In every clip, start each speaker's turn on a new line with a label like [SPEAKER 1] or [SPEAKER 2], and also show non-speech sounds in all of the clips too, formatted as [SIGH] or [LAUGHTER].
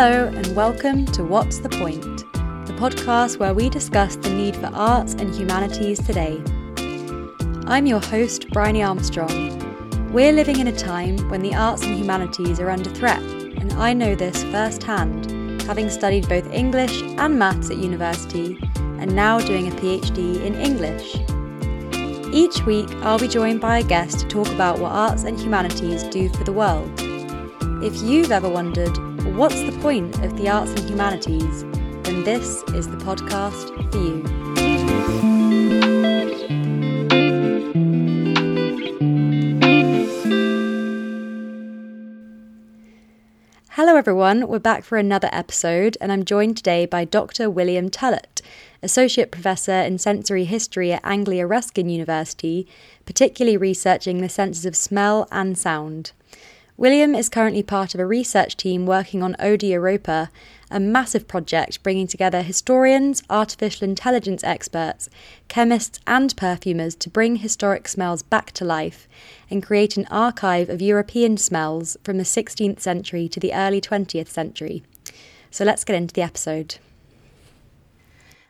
[SPEAKER 1] Hello, and welcome to What's the Point, the podcast where we discuss the need for arts and humanities today. I'm your host, Bryony Armstrong. We're living in a time when the arts and humanities are under threat, and I know this firsthand, having studied both English and maths at university, and now doing a PhD in English. Each week, I'll be joined by a guest to talk about what arts and humanities do for the world. If you've ever wondered, what's the point of the arts and humanities, then this is the podcast for you. Hello, everyone. We're back for another episode, and I'm joined today by Dr. William Tullett, Associate Professor in Sensory History at Anglia Ruskin University, particularly researching the senses of smell and sound. William is currently part of a research team working on Odeuropa, a massive project bringing together historians, artificial intelligence experts, chemists, and perfumers to bring historic smells back to life and create an archive of European smells from the 16th century to the early 20th century. So let's get into the episode.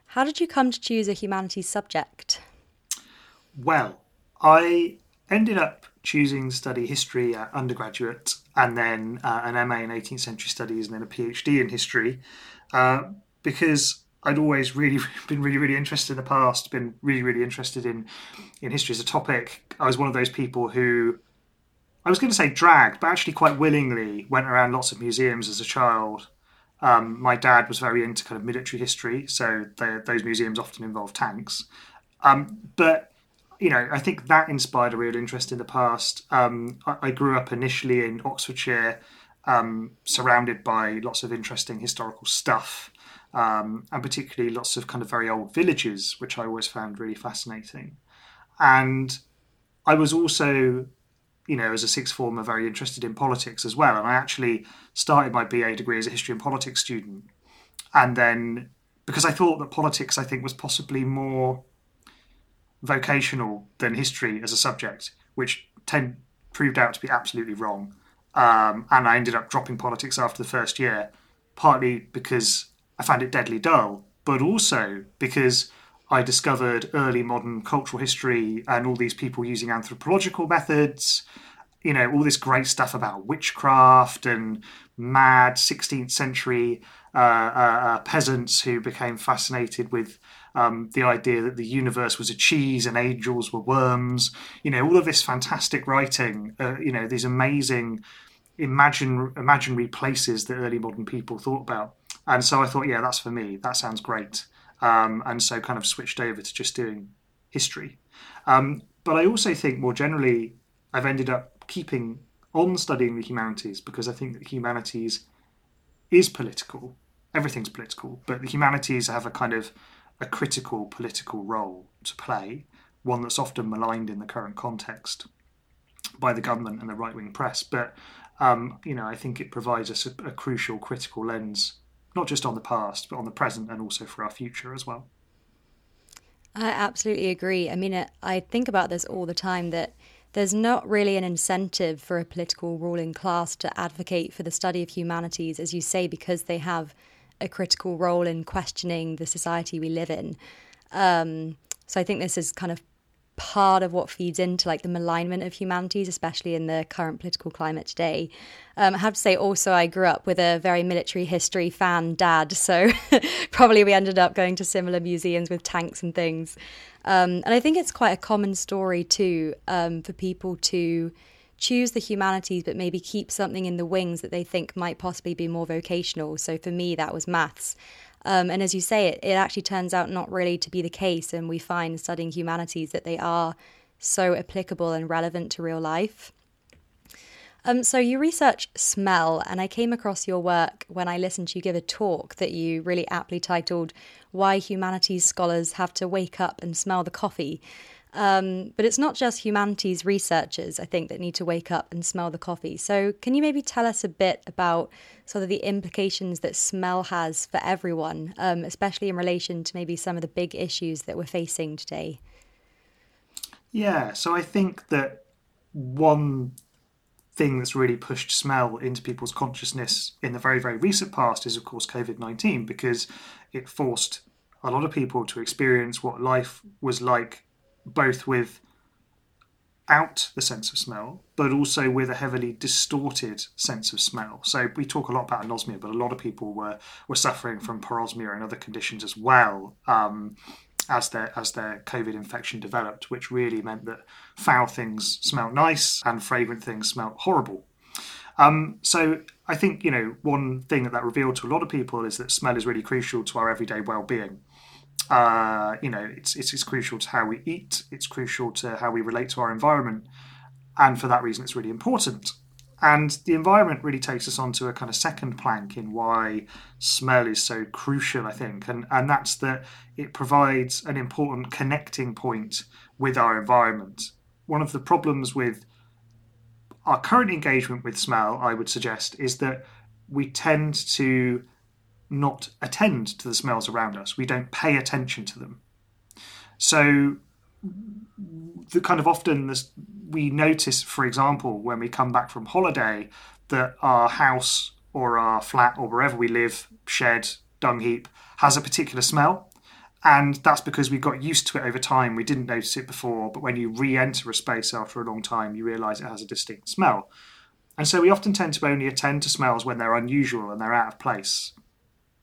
[SPEAKER 1] How did you come to choose a humanities subject?
[SPEAKER 2] Well, I ended up choosing study history at undergraduate and then uh, an MA in 18th century studies and then a PhD in history uh, because I'd always really [LAUGHS] been really really interested in the past, been really really interested in in history as a topic. I was one of those people who I was going to say dragged, but actually quite willingly went around lots of museums as a child. Um, my dad was very into kind of military history, so those museums often involve tanks. Um, but you know, I think that inspired a real interest in the past. Um, I, I, grew up initially in Oxfordshire, um, surrounded by lots of interesting historical stuff, um, and particularly lots of kind of very old villages, which I always found really fascinating. And I was also, you know, as a sixth former, very interested in politics as well. And I actually started my BA degree as a history and politics student, and then because I thought that politics, I think, was possibly more vocational than history as a subject, which ten, proved out to be absolutely wrong. Um, and I ended up dropping politics after the first year, partly because I found it deadly dull, but also because I discovered early modern cultural history and all these people using anthropological methods, you know, all this great stuff about witchcraft and mad 16th century uh, uh, uh, peasants who became fascinated with um, the idea that the universe was a cheese and angels were worms. You know, all of this fantastic writing. Uh, you know, these amazing imagine imaginary places that early modern people thought about. And so I thought, yeah, that's for me. That sounds great. Um, and so kind of switched over to just doing history. Um, but I also think more generally, I've ended up keeping on studying the humanities because I think that humanities is political. Everything's political, but the humanities have a kind of a critical political role to play, one that's often maligned in the current context by the government and the right wing press. But um, you know, I think it provides us a, a crucial critical lens, not just on the past, but on the present and also for our future as well.
[SPEAKER 1] I absolutely agree. I mean, I think about this all the time that there's not really an incentive for a political ruling class to advocate for the study of humanities, as you say, because they have a critical role in questioning the society we live in. Um, so I think this is kind of part of what feeds into like the malignment of humanities, especially in the current political climate today. Um, I have to say, also, I grew up with a very military history fan dad, so [LAUGHS] probably we ended up going to similar museums with tanks and things. Um, and I think it's quite a common story too um, for people to choose the humanities but maybe keep something in the wings that they think might possibly be more vocational. So for me, that was maths. Um, and as you say, it, it actually turns out not really to be the case. And we find studying humanities that they are so applicable and relevant to real life. Um, so you research smell, and I came across your work when I listened to you give a talk that you really aptly titled "Why Humanities Scholars Have to Wake Up and Smell the Coffee." Um, but it's not just humanities researchers, I think, that need to wake up and smell the coffee. So, can you maybe tell us a bit about sort of the implications that smell has for everyone, um, especially in relation to maybe some of the big issues that we're facing today?
[SPEAKER 2] Yeah, so I think that one thing that's really pushed smell into people's consciousness in the very, very recent past is, of course, COVID 19, because it forced a lot of people to experience what life was like, both with out the sense of smell, but also with a heavily distorted sense of smell. So we talk a lot about anosmia, but a lot of people were were suffering from parosmia and other conditions as well. Um, as their as their COVID infection developed, which really meant that foul things smelt nice and fragrant things smelt horrible. Um, so I think you know one thing that that revealed to a lot of people is that smell is really crucial to our everyday well-being. Uh, you know, it's, it's it's crucial to how we eat. It's crucial to how we relate to our environment, and for that reason, it's really important. And the environment really takes us onto a kind of second plank in why smell is so crucial, I think. And, and that's that it provides an important connecting point with our environment. One of the problems with our current engagement with smell, I would suggest, is that we tend to not attend to the smells around us. We don't pay attention to them. So the kind of often this, we notice, for example, when we come back from holiday, that our house or our flat or wherever we live, shed, dung heap, has a particular smell. And that's because we got used to it over time. We didn't notice it before, but when you re enter a space after a long time, you realize it has a distinct smell. And so we often tend to only attend to smells when they're unusual and they're out of place.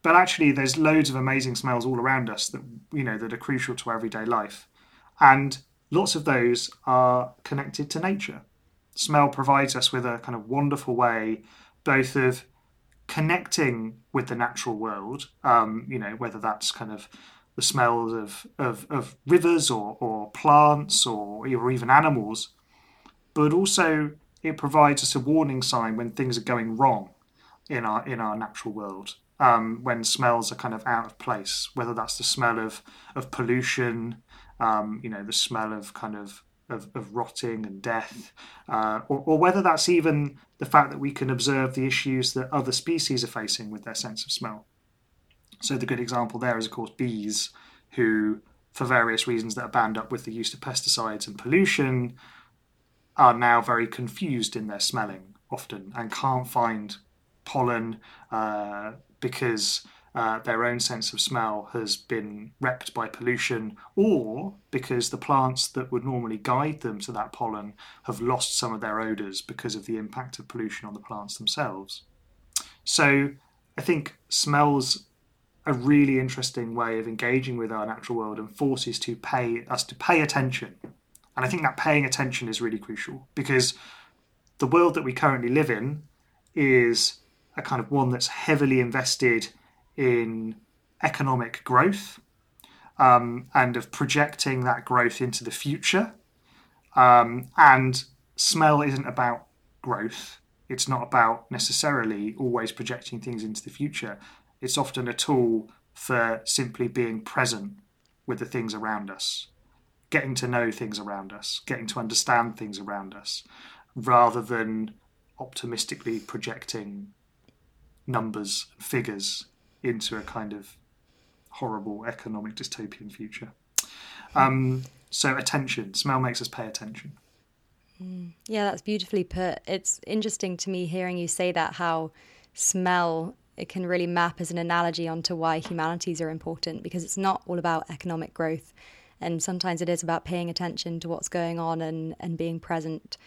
[SPEAKER 2] But actually, there's loads of amazing smells all around us that, you know, that are crucial to our everyday life. And lots of those are connected to nature. Smell provides us with a kind of wonderful way, both of connecting with the natural world, um, you know, whether that's kind of the smells of, of, of rivers or, or plants or, or even animals, but also it provides us a warning sign when things are going wrong in our in our natural world. Um, when smells are kind of out of place, whether that's the smell of of pollution, um, you know, the smell of kind of of, of rotting and death, uh, or, or, whether that's even the fact that we can observe the issues that other species are facing with their sense of smell. So the good example there is, of course, bees, who, for various reasons that are bound up with the use of pesticides and pollution, are now very confused in their smelling often and can't find pollen uh, because uh, their own sense of smell has been wrecked by pollution, or because the plants that would normally guide them to that pollen have lost some of their odours because of the impact of pollution on the plants themselves. So I think smells a really interesting way of engaging with our natural world and forces to pay us to pay attention. And I think that paying attention is really crucial because the world that we currently live in is a kind of one that's heavily invested in economic growth um, and of projecting that growth into the future. Um, and smell isn't about growth. It's not about necessarily always projecting things into the future. It's often a tool for simply being present with the things around us, getting to know things around us, getting to understand things around us, rather than optimistically projecting numbers and figures into a kind of horrible economic dystopian future. Um, so attention, smell makes us pay attention.
[SPEAKER 1] Mm. Yeah, that's beautifully put. It's interesting to me hearing you say that how smell it can really map as an analogy onto why humanities are important because it's not all about economic growth and sometimes it is about paying attention to what's going on and, and being present.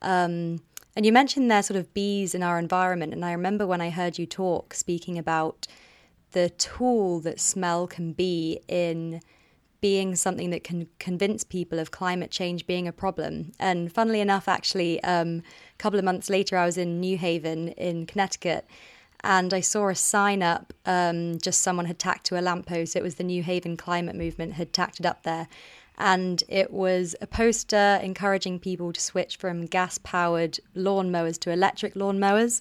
[SPEAKER 1] Um, and you mentioned there sort of bees in our environment, and I remember when I heard you talk speaking about the tool that smell can be in being something that can convince people of climate change being a problem. And funnily enough, actually, um, a couple of months later, I was in New Haven in Connecticut and I saw a sign up, um, just someone had tacked to a lamppost. It was the New Haven Climate Movement had tacked it up there. And it was a poster encouraging people to switch from gas powered lawnmowers to electric lawnmowers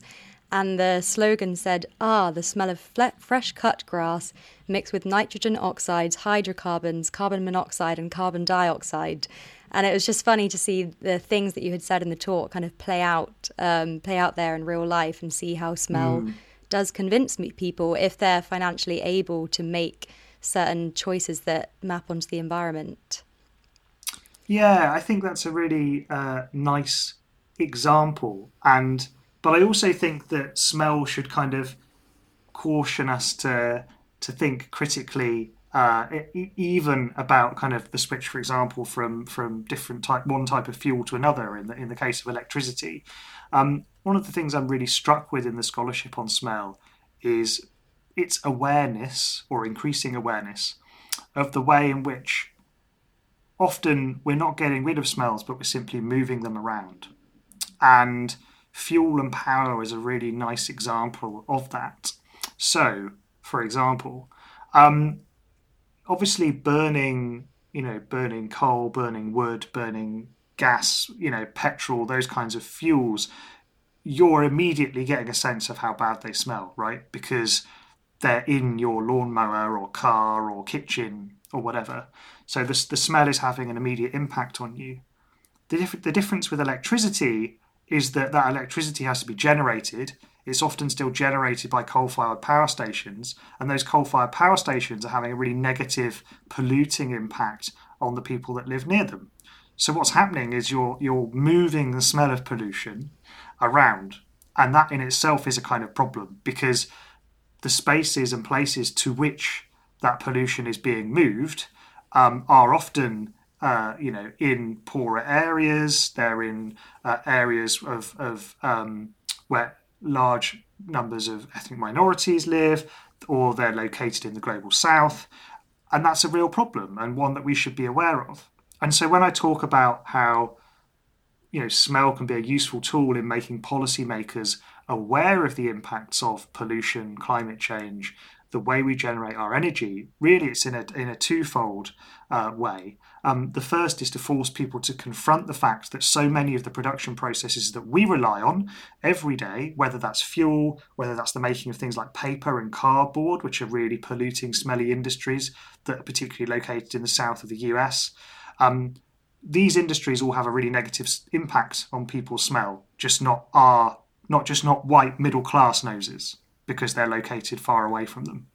[SPEAKER 1] and the slogan said, Ah, the smell of fle- fresh cut grass mixed with nitrogen oxides, hydrocarbons, carbon monoxide, and carbon dioxide. And it was just funny to see the things that you had said in the talk kind of play out, um, play out there in real life, and see how smell mm. does convince people if they're financially able to make certain choices that map onto the environment.
[SPEAKER 2] Yeah, I think that's a really uh, nice example. And but I also think that smell should kind of caution us to to think critically uh, even about kind of the switch, for example, from from different type one type of fuel to another. In the in the case of electricity, um, one of the things I'm really struck with in the scholarship on smell is its awareness or increasing awareness of the way in which often we're not getting rid of smells, but we're simply moving them around. And fuel and power is a really nice example of that. So, for example, um, obviously burning, you know, burning coal, burning wood, burning gas, you know, petrol, those kinds of fuels, you're immediately getting a sense of how bad they smell, right? Because they're in your lawnmower or car or kitchen or whatever. So the, the smell is having an immediate impact on you. The, diff- the difference with electricity is that that electricity has to be generated. It's often still generated by coal fired power stations, and those coal fired power stations are having a really negative, polluting impact on the people that live near them. So what's happening is you're you're moving the smell of pollution around, and that in itself is a kind of problem because the spaces and places to which that pollution is being moved um, are often uh, you know in poorer areas. They're in uh, areas of, of um, where large numbers of ethnic minorities live, or they're located in the global south, and that's a real problem and one that we should be aware of. And so when I talk about how you know smell can be a useful tool in making policymakers aware of the impacts of pollution, climate change, the way we generate our energy, really it's in a, in a twofold uh, way. Um, the first is to force people to confront the fact that so many of the production processes that we rely on every day, whether that's fuel, whether that's the making of things like paper and cardboard, which are really polluting, smelly industries that are particularly located in the south of the US, um, these industries all have a really negative impact on people's smell, just not our, not just not white middle class noses because they're located far away from them.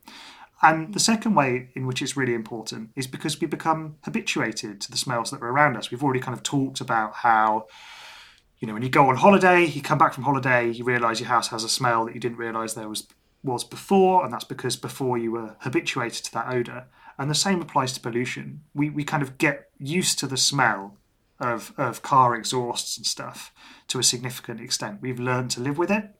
[SPEAKER 2] And the second way in which it's really important is because we become habituated to the smells that are around us. We've already kind of talked about how, you know, when you go on holiday, you come back from holiday, you realise your house has a smell that you didn't realise there was was before, and that's because before you were habituated to that odour. And the same applies to pollution. We we kind of get used to the smell of of car exhausts and stuff to a significant extent. We've learned to live with it.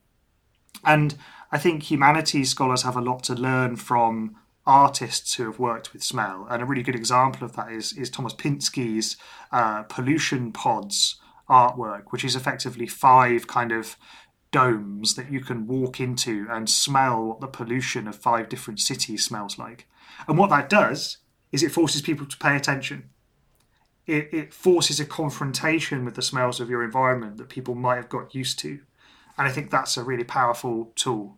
[SPEAKER 2] And I think humanities scholars have a lot to learn from artists who have worked with smell. And a really good example of that is, is Thomas Pinsky's uh, Pollution Pods artwork, which is effectively five kind of domes that you can walk into and smell what the pollution of five different cities smells like. And what that does is it forces people to pay attention. It, it forces a confrontation with the smells of your environment that people might have got used to. And I think that's a really powerful tool.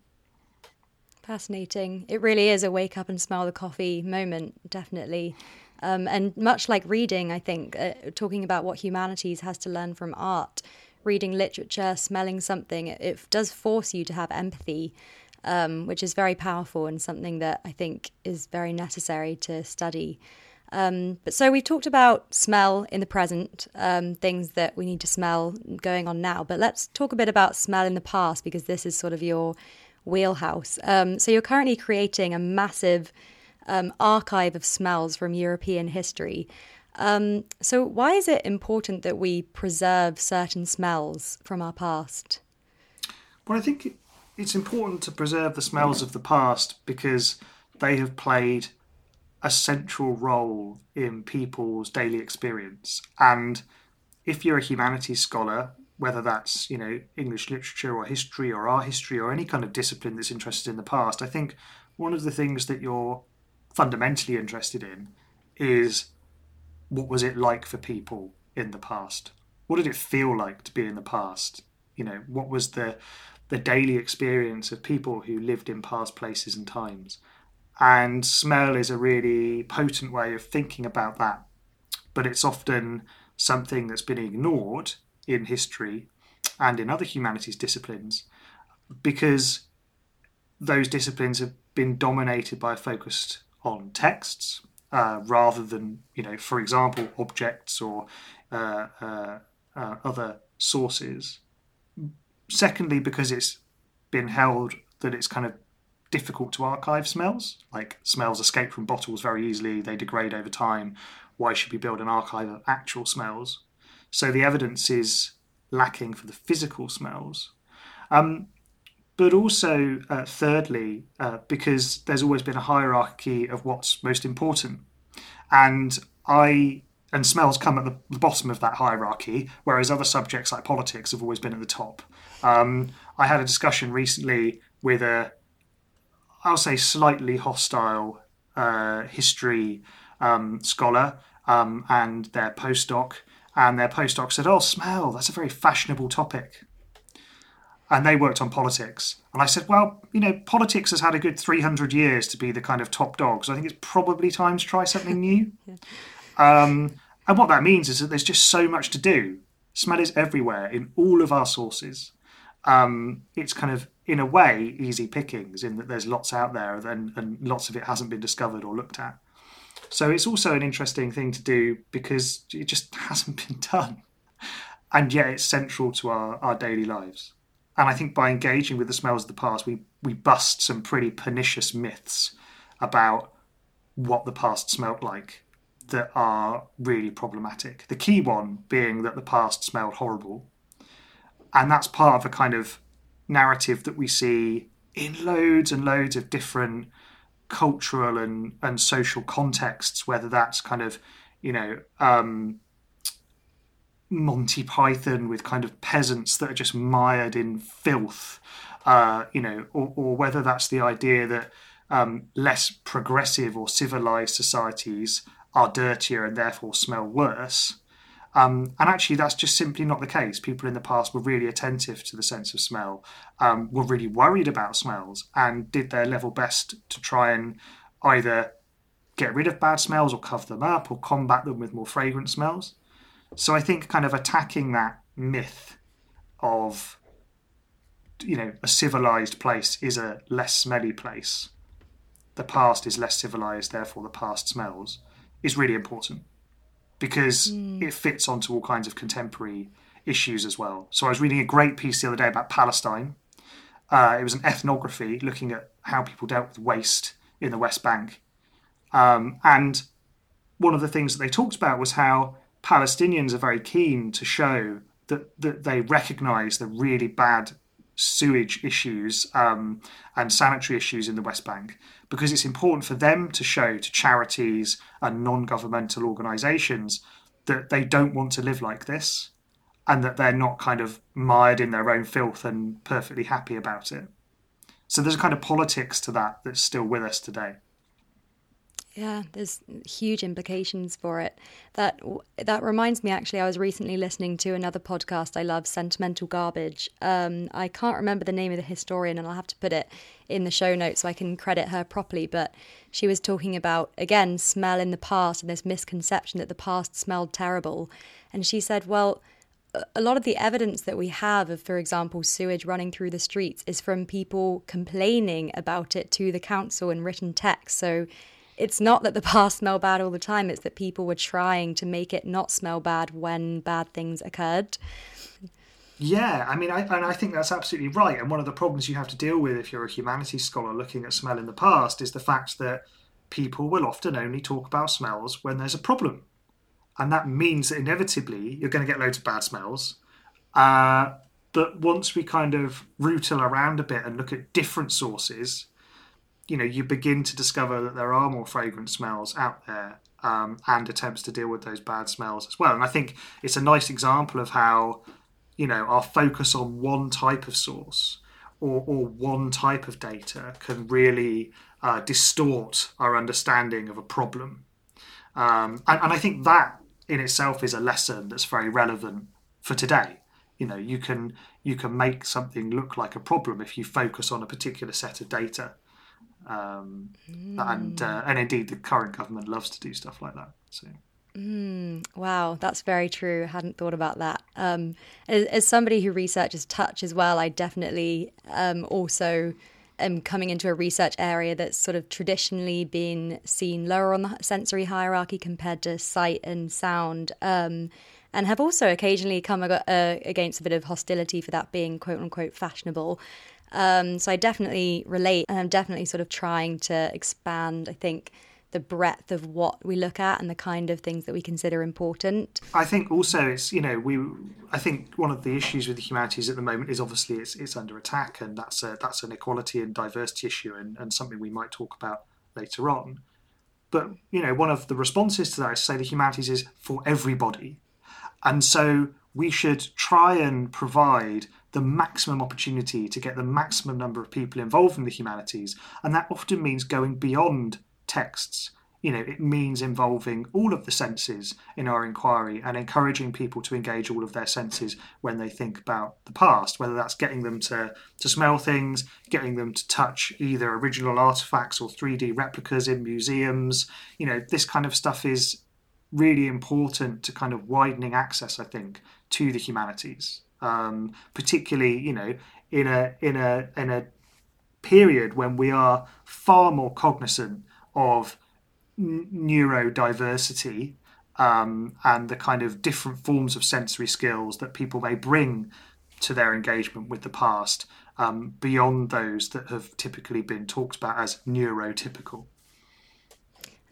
[SPEAKER 1] Fascinating. It really is a wake up and smell the coffee moment, definitely. Um, and much like reading, I think, uh, talking about what humanities has to learn from art, reading literature, smelling something, it, it does force you to have empathy, um, which is very powerful and something that I think is very necessary to study. Um, but so we've talked about smell in the present, um, things that we need to smell going on now. But let's talk a bit about smell in the past because this is sort of your wheelhouse. Um, so you're currently creating a massive um, archive of smells from European history. Um, so why is it important that we preserve certain smells from our past?
[SPEAKER 2] Well, I think it's important to preserve the smells of the past because they have played a central role in people's daily experience. And if you're a humanities scholar, whether that's you know English literature or history or art history or any kind of discipline that's interested in the past, I think one of the things that you're fundamentally interested in is what was it like for people in the past? What did it feel like to be in the past? You know, what was the the daily experience of people who lived in past places and times? And smell is a really potent way of thinking about that. But it's often something that's been ignored in history and in other humanities disciplines because those disciplines have been dominated by a focus on texts uh, rather than, you know, for example, objects or uh, uh, uh other sources. Secondly, because it's been held that it's kind of difficult to archive smells. Like smells escape from bottles very easily, they degrade over time. Why should we build an archive of actual smells? So the evidence is lacking for the physical smells. Um, but also, uh, thirdly, uh, because there's always been a hierarchy of what's most important. And I and smells come at the, the, bottom of that hierarchy, whereas other subjects like politics have always been at the top. Um, I had a discussion recently with a, I'll say, slightly hostile uh, history um, scholar um, and their postdoc, and their postdoc said, "Oh, smell, that's a very fashionable topic." And they worked on politics. And I said, well, you know, politics has had a good 300 years to be the kind of top dog. So I think it's probably time to try something new. [LAUGHS] yeah. Um, and what that means is that there's just so much to do. Smell is everywhere in all of our sources. Um, it's kind of, in a way, easy pickings in that there's lots out there and, and lots of it hasn't been discovered or looked at. So it's also an interesting thing to do because it just [LAUGHS] hasn't been done. And yet it's central to our, our daily lives. And I think by engaging with the smells of the past, we, we bust some pretty pernicious myths about what the past smelt like that are really problematic. The key one being that the past smelled horrible. And that's part of a kind of narrative that we see in loads and loads of different cultural and, and social contexts, whether that's kind of, you know, um, Monty Python with kind of peasants that are just mired in filth, uh, you know, or, or, whether that's the idea that um, less progressive or civilized societies are dirtier and therefore smell worse. Um, and actually, that's just simply not the case. People in the past were really attentive to the sense of smell, um, were really worried about smells, and did their level best to try and either get rid of bad smells or cover them up or combat them with more fragrant smells. So I think kind of attacking that myth of you know a civilized place is a less smelly place the past is less civilized therefore the past smells is really important because mm. it fits onto all kinds of contemporary issues as well. So I was reading a great piece the other day about Palestine. Uh, it was an ethnography looking at how people dealt with waste in the West Bank. Um, and one of the things that they talked about was how Palestinians are very keen to show that, that they recognize the really bad sewage issues um, and sanitary issues in the West Bank because it's important for them to show to charities and non governmental organizations that they don't want to live like this and that they're not kind of mired in their own filth and perfectly happy about it. So there's a kind of politics to that that's still with us today.
[SPEAKER 1] Yeah, there's huge implications for it. That that reminds me. Actually, I was recently listening to another podcast I love, Sentimental Garbage. Um, I can't remember the name of the historian, and I'll have to put it in the show notes so I can credit her properly. But she was talking about again smell in the past and this misconception that the past smelled terrible, and she said, well. A lot of the evidence that we have of, for example, sewage running through the streets is from people complaining about it to the council in written text. So it's not that the past smell bad all the time, it's that people were trying to make it not smell bad when bad things occurred.
[SPEAKER 2] Yeah, I mean, I, and I think that's absolutely right. And one of the problems you have to deal with if you're a humanities scholar looking at smell in the past is the fact that people will often only talk about smells when there's a problem. And that means that inevitably you're going to get loads of bad smells. Uh, but once we kind of rootle around a bit and look at different sources, you know you begin to discover that there are more fragrant smells out there um, and attempts to deal with those bad smells as well. And I think it's a nice example of how you know our focus on one type of source or, or one type of data can really uh, distort our understanding of a problem. Um, and, and I think that in itself is a lesson that's very relevant for today. You know, you can you can make something look like a problem if you focus on a particular set of data um, mm. and uh, and indeed the current government loves to do stuff like that. So.
[SPEAKER 1] Mm, wow, that's very true. I hadn't thought about that. Um, as, as, somebody who researches touch as well, I definitely um, also am coming into a research area that's sort of traditionally been seen lower on the sensory hierarchy compared to sight and sound. Um, and have also occasionally come uh, against a bit of hostility for that being quote unquote fashionable. Um, so I definitely relate, and I'm definitely sort of trying to expand, I think, the breadth of what we look at and the kind of things that we consider important.
[SPEAKER 2] I think also it's you know we I think one of the issues with the humanities at the moment is obviously it's it's under attack and that's a that's an equality and diversity issue and, and something we might talk about later on. But you know one of the responses to that is say the humanities is for everybody, and so we should try and provide the maximum opportunity to get the maximum number of people involved in the humanities, and that often means going beyond texts. You know, it means involving all of the senses in our inquiry and encouraging people to engage all of their senses when they think about the past, whether that's getting them to, to smell things, getting them to touch either original artifacts or 3D replicas in museums. You know, this kind of stuff is really important to kind of widening access, I think, to the humanities. Um, particularly, you know, in a in a in a period when we are far more cognizant of neurodiversity um, and the kind of different forms of sensory skills that people may bring to their engagement with the past um, beyond those that have typically been talked about as neurotypical.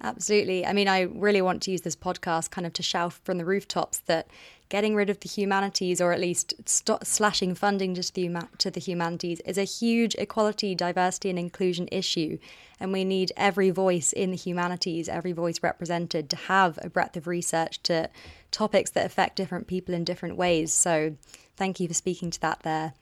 [SPEAKER 1] Absolutely. I mean, I really want to use this podcast kind of to shout from the rooftops that getting rid of the humanities, or at least st- slashing funding the, to the humanities, is a huge equality, diversity, and inclusion issue. And we need every voice in the humanities, every voice represented, to have a breadth of research to topics that affect different people in different ways. So, thank you for speaking to that there.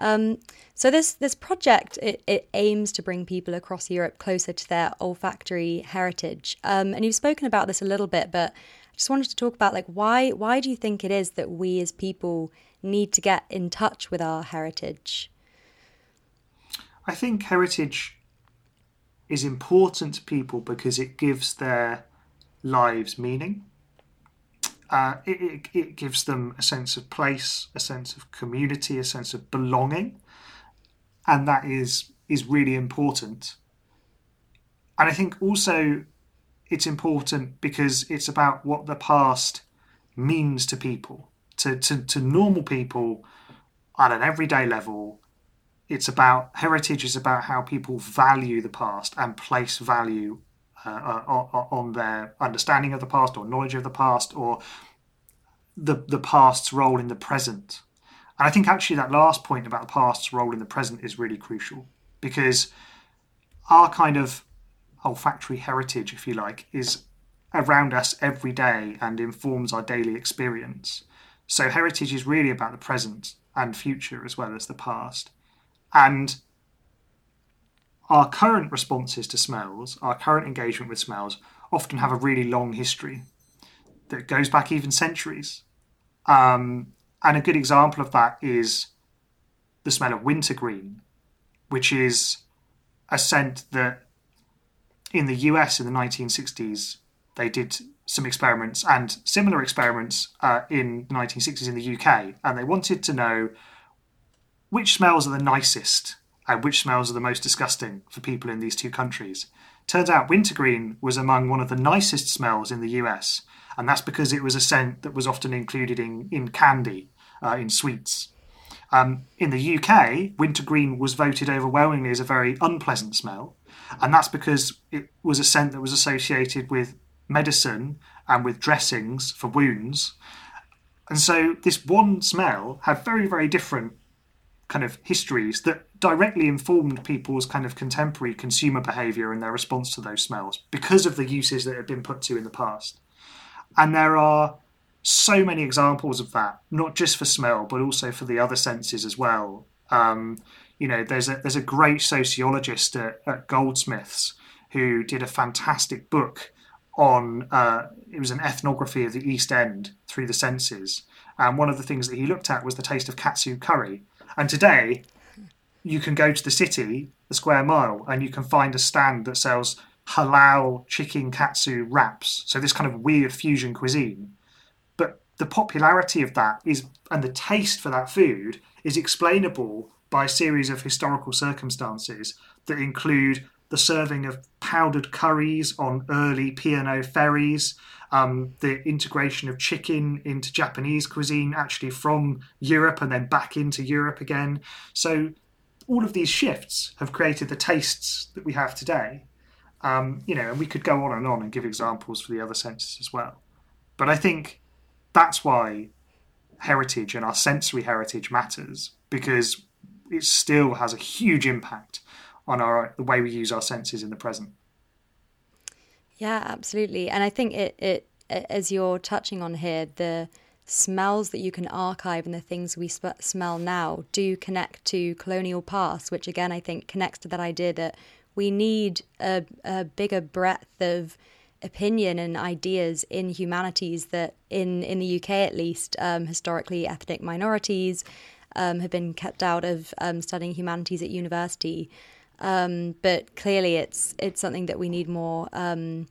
[SPEAKER 1] Um, so this this project it, it, aims to bring people across Europe closer to their olfactory heritage. Um, and you've spoken about this a little bit, but I just wanted to talk about like why why do you think it is that we as people need to get in touch with our heritage?
[SPEAKER 2] I think heritage is important to people because it gives their lives meaning uh, it, it, it gives them a sense of place, a sense of community, a sense of belonging, and that is is really important. And I think also it's important because it's about what the past means to people, to, to, to normal people at an everyday level. It's about heritage is about how people value the past and place value uh, on their understanding of the past or knowledge of the past or the the past's role in the present. And I think actually that last point about the past's role in the present is really crucial because our kind of olfactory heritage, if you like, is around us every day and informs our daily experience. So heritage is really about the present and future as well as the past. And our current responses to smells, our current engagement with smells, often have a really long history that goes back even centuries. Um, and a good example of that is the smell of wintergreen, which is a scent that in the US in the 1960s they did some experiments and similar experiments uh, in the 1960s in the UK, and they wanted to know which smells are the nicest and which smells are the most disgusting for people in these two countries. Turns out wintergreen was among one of the nicest smells in the US, and that's because it was a scent that was often included in, in candy, uh, in sweets. Um, in the UK, wintergreen was voted overwhelmingly as a very unpleasant smell, and that's because it was a scent that was associated with medicine and with dressings for wounds. And so this one smell had very, very different kind of histories that directly informed people's kind of contemporary consumer behavior and their response to those smells because of the uses that had been put to in the past. And there are so many examples of that, not just for smell, but also for the other senses as well. Um, you know, there's a there's a great sociologist at, at Goldsmiths who did a fantastic book on uh, it was an ethnography of the East End through the senses, and one of the things that he looked at was the taste of katsu curry. And today, you can go to the city, the square mile, and you can find a stand that sells halal chicken katsu wraps. So this kind of weird fusion cuisine. But the popularity of that is and the taste for that food is explainable by a series of historical circumstances that include the serving of powdered curries on early P&O ferries, um, the integration of chicken into Japanese cuisine, actually from Europe and then back into Europe again. So all of these shifts have created the tastes that we have today. Um, you know, and we could go on and on and give examples for the other senses as well. But I think that's why heritage and our sensory heritage matters because it still has a huge impact on our the way we use our senses in the present.
[SPEAKER 1] Yeah, absolutely. And I think it, it as you're touching on here, the smells that you can archive and the things we sp- smell now do connect to colonial past, which again I think connects to that idea that we need a, a bigger breadth of opinion and ideas in humanities that in in the UK at least um, historically ethnic minorities um, have been kept out of um, studying humanities at university um, but clearly it's it's something that we need more um,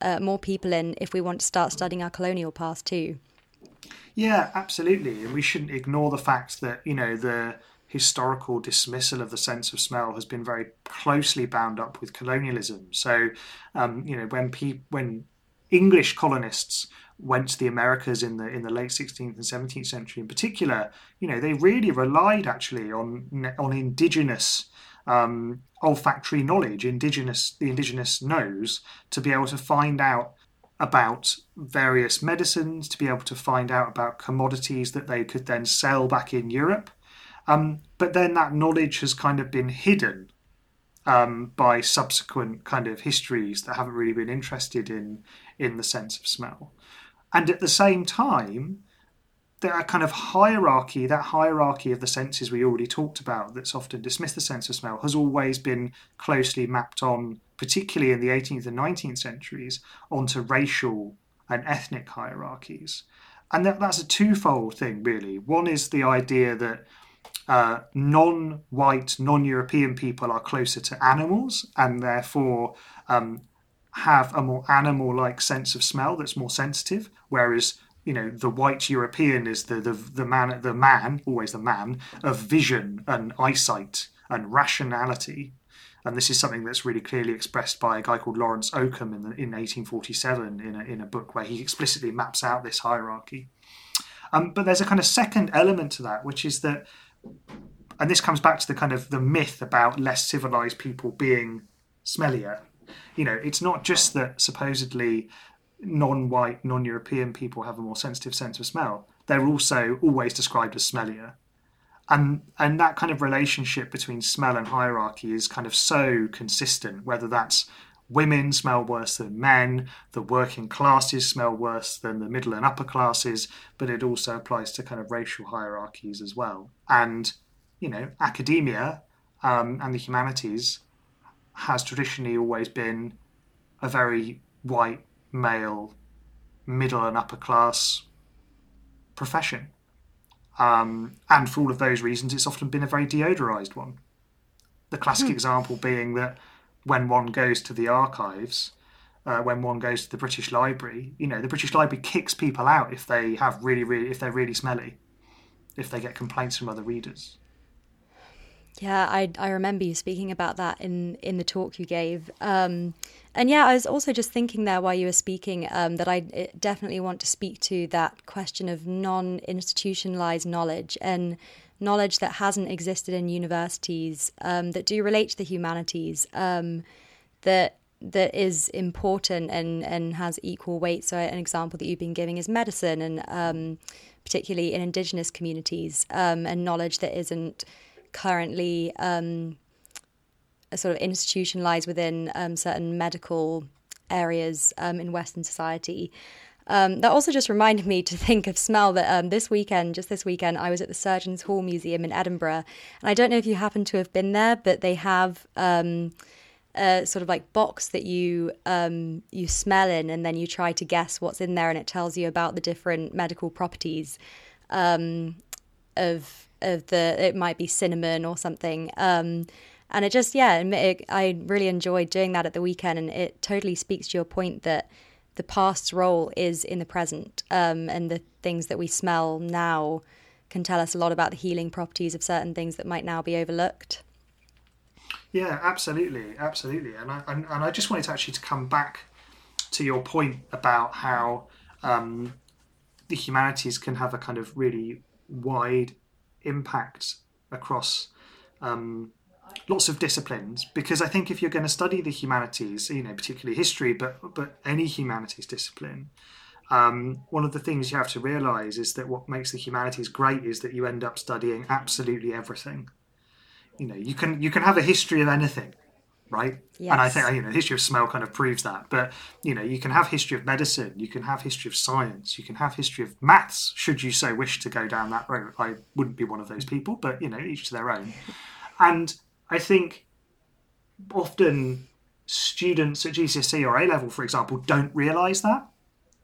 [SPEAKER 1] uh, more people in if we want to start studying our colonial past too
[SPEAKER 2] yeah absolutely and we shouldn't ignore the fact that you know the historical dismissal of the sense of smell has been very closely bound up with colonialism. So, um, you know, when pe- when English colonists went to the Americas in the in the late 16th and 17th century, in particular, you know, they really relied actually on on indigenous um, olfactory knowledge, indigenous the indigenous nose, to be able to find out about various medicines, to be able to find out about commodities that they could then sell back in Europe. Um, but then that knowledge has kind of been hidden um, by subsequent kind of histories that haven't really been interested in in the sense of smell. And at the same time, that kind of hierarchy, that hierarchy of the senses we already talked about, that's often dismissed the sense of smell, has always been closely mapped on, particularly in the 18th and 19th centuries, onto racial and ethnic hierarchies. And that, that's a twofold thing, really. One is the idea that uh, non-white, non-European people are closer to animals and therefore um, have a more animal-like sense of smell that's more sensitive, whereas you know the white European is the the, the man the man always the man of vision and eyesight and rationality. And this is something that's really clearly expressed by a guy called Lorenz Oken in, the, in 1847 in a, in a book where he explicitly maps out this hierarchy. Um, but there's a kind of second element to that, which is that and this comes back to the kind of the myth about less civilized people being smellier. You know, it's not just that supposedly non-white, non-European people have a more sensitive sense of smell. They're also always described as smellier. And and that kind of relationship between smell and hierarchy is kind of so consistent, whether that's women smell worse than men, the working classes smell worse than the middle and upper classes, but it also applies to kind of racial hierarchies as well. And, you know, academia um, and the humanities has traditionally always been a very white, male, middle and upper class profession. Um, and for all of those reasons, it's often been a very deodorized one. The classic mm. example being that when one goes to the archives, uh, when one goes to the British Library, you know, the British Library kicks people out if they have really, really, if they're really smelly, if they get complaints from other readers.
[SPEAKER 1] Yeah, I I remember you speaking about that in in the talk you gave. Um, and yeah, I was also just thinking there while you were speaking um, that I definitely want to speak to that question of non institutionalized knowledge and knowledge that hasn't existed in universities um, that do relate to the humanities um, that that is important and and has equal weight. So an example that you've been giving is medicine, and um, particularly in indigenous communities, um, and knowledge that isn't currently um, sort of institutionalized within um, certain medical areas in Western society. Um, that also just reminded me to [LAUGHS] think of smell that um, this weekend, just this weekend, I was at the Surgeons Hall Museum in Edinburgh. And I don't know if you happen to have been there, but they have um, a sort of like box that you um, you smell in, and then you try to guess what's in there, and it tells you about the different medical properties um, of of the. It might be cinnamon or something um, and it just yeah it, i really enjoyed doing that at the weekend and it totally speaks to your point that the past's role is in the present, um, and the things that we smell now can tell us a lot about the healing properties of certain things that might now be overlooked.
[SPEAKER 2] Yeah, absolutely, absolutely. And I and, and I just wanted to actually to come back to your point about how um, the humanities can have a kind of really wide impact across um, lots of disciplines because I think if you're going to study the humanities, you know, particularly history, but but any humanities discipline, um, one of the things you have to realize is that what makes the humanities great is that you end up studying absolutely everything. You know, you can you can have a history of anything, right? Yes. And I think you know, history of smell kind of proves that. But you know, you can have history of medicine, you can have history of science, you can have history of maths. Should you so wish to go down that road, I wouldn't be one of those people, but you know, each to their own. And I think often students at GCSE or A level, for example, don't realise that.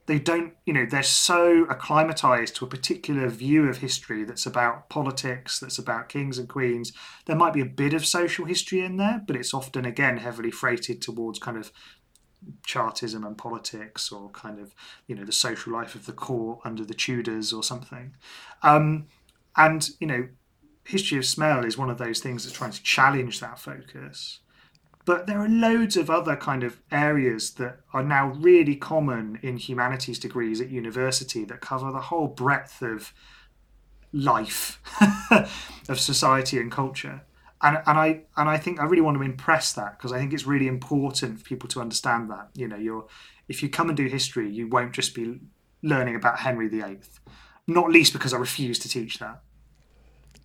[SPEAKER 2] They don't, you know, they're so acclimatized to a particular view of history that's about politics, that's about kings and queens. There might be a bit of social history in there, but it's often, again, heavily freighted towards kind of chartism and politics or kind of, you know, the social life of the court under the Tudors or something. Um, and, you know, history of smell is one of those things that's trying to challenge that focus. But there are loads of other kind of areas that are now really common in humanities degrees at university that cover the whole breadth of life, [LAUGHS] of society and culture. And, and I and I think I really want to impress that because I think it's really important for people to understand that. You know, you're if you come and do history, you won't just be learning about Henry VIII. Not least because I refuse to teach that.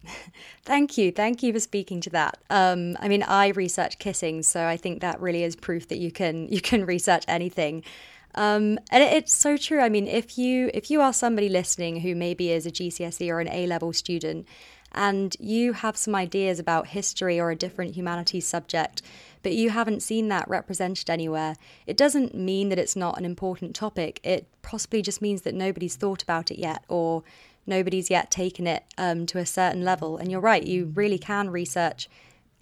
[SPEAKER 2] [LAUGHS]
[SPEAKER 1] Thank you. Thank you for speaking to that. Um, I mean, I research kissing, so I think that really is proof that you can [LAUGHS] you can research anything. Um, and it's so true. I mean, if you if you are somebody listening who maybe is a GCSE or an A level student, and you have some ideas about history or a different humanities subject, but you haven't seen that represented anywhere, it doesn't mean that it's not an important topic. It possibly just means that nobody's thought about it yet, or nobody's yet taken it um, to a certain level. And you're right, you really can research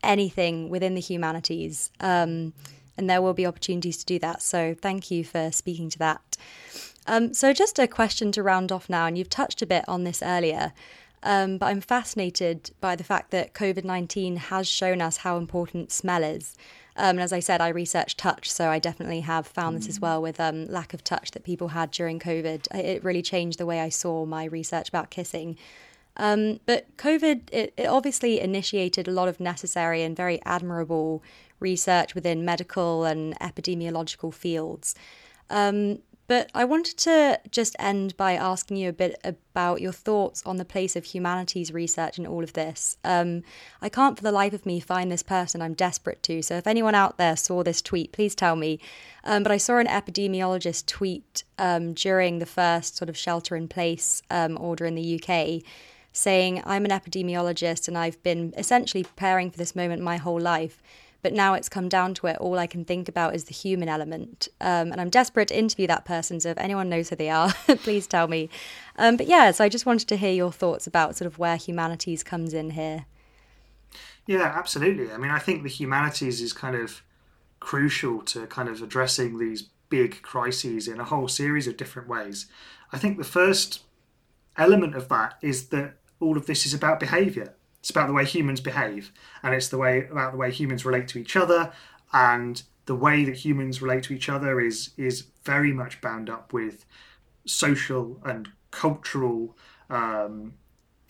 [SPEAKER 1] anything within the humanities, um, and there will be opportunities to do that. So thank you for speaking to that. Um, so, just a question to round off now, and you've touched a bit on this earlier. Um, but I'm fascinated by the fact that COVID 19 has shown us how important smell is. Um, and as I said, I researched touch, so I definitely have found this as mm. well with um, lack of touch that people had during COVID. It really changed the way I saw my research about kissing. Um, but COVID, it, it, obviously initiated a lot of necessary and very admirable research within medical and epidemiological fields. Um, but I wanted to just end by asking you a bit about your thoughts on the place of humanities research in all of this. Um, I can't for the life of me find this person I'm desperate to, so if anyone out there saw this tweet, please tell me. Um, but I saw an epidemiologist tweet um, during the first sort of shelter in place um, order in the UK saying, I'm an epidemiologist and I've been essentially preparing for this moment my whole life. But now it's come down to it, all I can think about is the human element. Um, and I'm desperate to interview that person. So if anyone knows who they are, [LAUGHS] please tell me. Um, but yeah, so I just wanted to hear your thoughts about sort of where humanities comes in here.
[SPEAKER 2] Yeah, absolutely. I mean, I think the humanities is kind of crucial to kind of addressing these big crises in a whole series of different ways. I think the first element of that is that all of this is about behavior. It's about the way humans behave, and it's the way about the way humans relate to each other, and the way that humans relate to each other is is very much bound up with social and cultural um,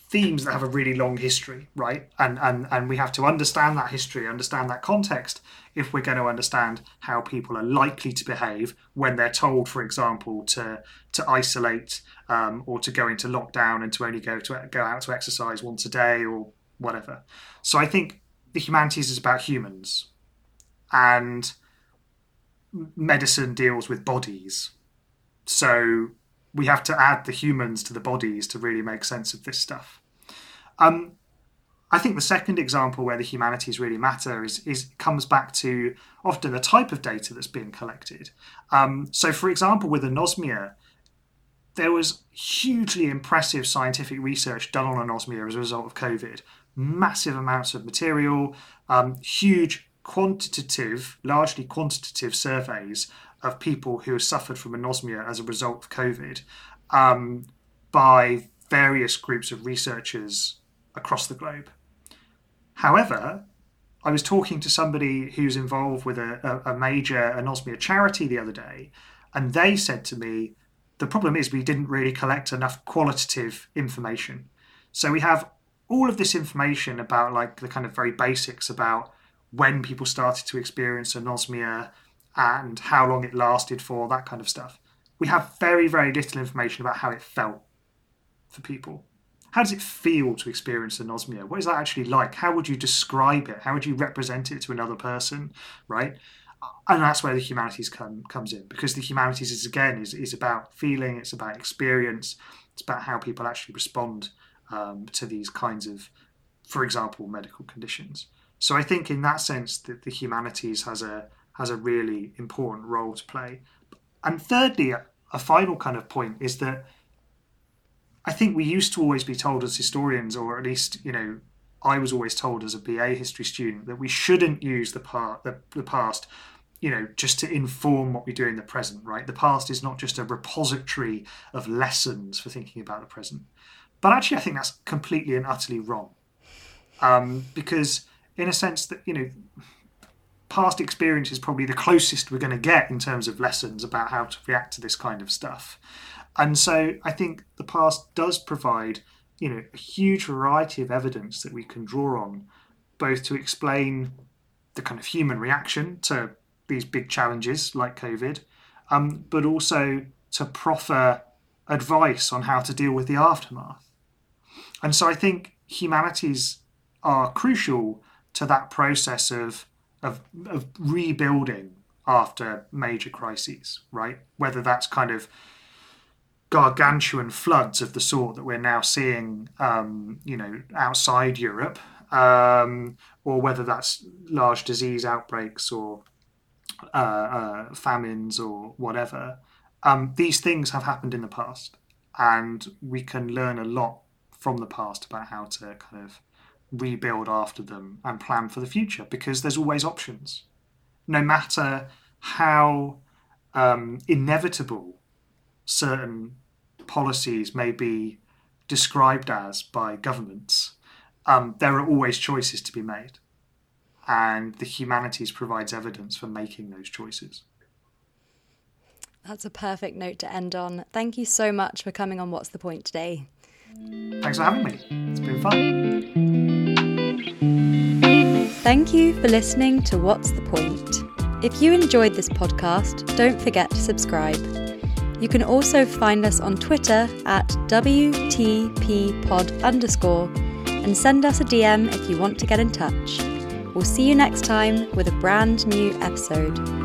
[SPEAKER 2] themes that have a really long history, right? And and and we have to understand that history, understand that context, if we're going to understand how people are likely to behave when they're told, for example, to to isolate um, or to go into lockdown and to only go to go out to exercise once a day or whatever. So I think the humanities is about humans, and medicine deals with bodies. So we have to add the humans to the bodies to really make sense of this stuff. Um, I think the second example where the humanities really matter is, is comes back to often the type of data that's being collected. Um, so, for example, with anosmia, there was hugely impressive scientific research done on anosmia as a result of COVID, massive amounts of material, um, huge quantitative, largely quantitative surveys of people who have suffered from anosmia as a result of COVID um, by various groups of researchers across the globe. However, I was talking to somebody who's involved with a, a, a major anosmia charity the other day, and they said to me, the problem is we didn't really collect enough qualitative information. So we have all of this information about like the kind of very basics about when people started to experience anosmia and how long it lasted for, that kind of stuff. We have very, very little information about how it felt for people. How does it feel to experience anosmia? What is that actually like? How would you describe it? How would you represent it to another person? Right? And that's where the humanities come comes in because the humanities is again is, is about feeling, it's about experience, it's about how people actually respond um, to these kinds of, for example, medical conditions. So I think in that sense that the humanities has a has a really important role to play. And thirdly, a final kind of point is that I think we used to always be told as historians, or at least you know, I was always told as a BA history student that we shouldn't use the part the, the past, you know, just to inform what we do in the present. Right, the past is not just a repository of lessons for thinking about the present. But actually, I think that's completely and utterly wrong, um, because in a sense that you know past experience is probably the closest we're going to get in terms of lessons about how to react to this kind of stuff. And so I think the past does provide, you know, a huge variety of evidence that we can draw on, both to explain the kind of human reaction to these big challenges like COVID, um, but also to proffer advice on how to deal with the aftermath. And so I think humanities are crucial to that process of of, of rebuilding after major crises, right? Whether that's kind of gargantuan floods of the sort that we're now seeing, um, you know, outside Europe, um, or whether that's large disease outbreaks or uh, uh, famines or whatever. Um, these things have happened in the past, and we can learn a lot from the past about how to kind of rebuild after them and plan for the future because there's always options. No matter how um, inevitable certain policies may be described as by governments, um, there are always choices to be made. And the humanities provides evidence for making those choices.
[SPEAKER 1] That's a perfect note to end on. Thank you so much for coming on What's the Point today.
[SPEAKER 2] Thanks for having me. It's been fun.
[SPEAKER 1] Thank you for listening to What's the Point? If you enjoyed this podcast, don't forget to subscribe. You can also find us on Twitter at WTPpod underscore and send us a DM if you want to get in touch. We'll see you next time with a brand new episode.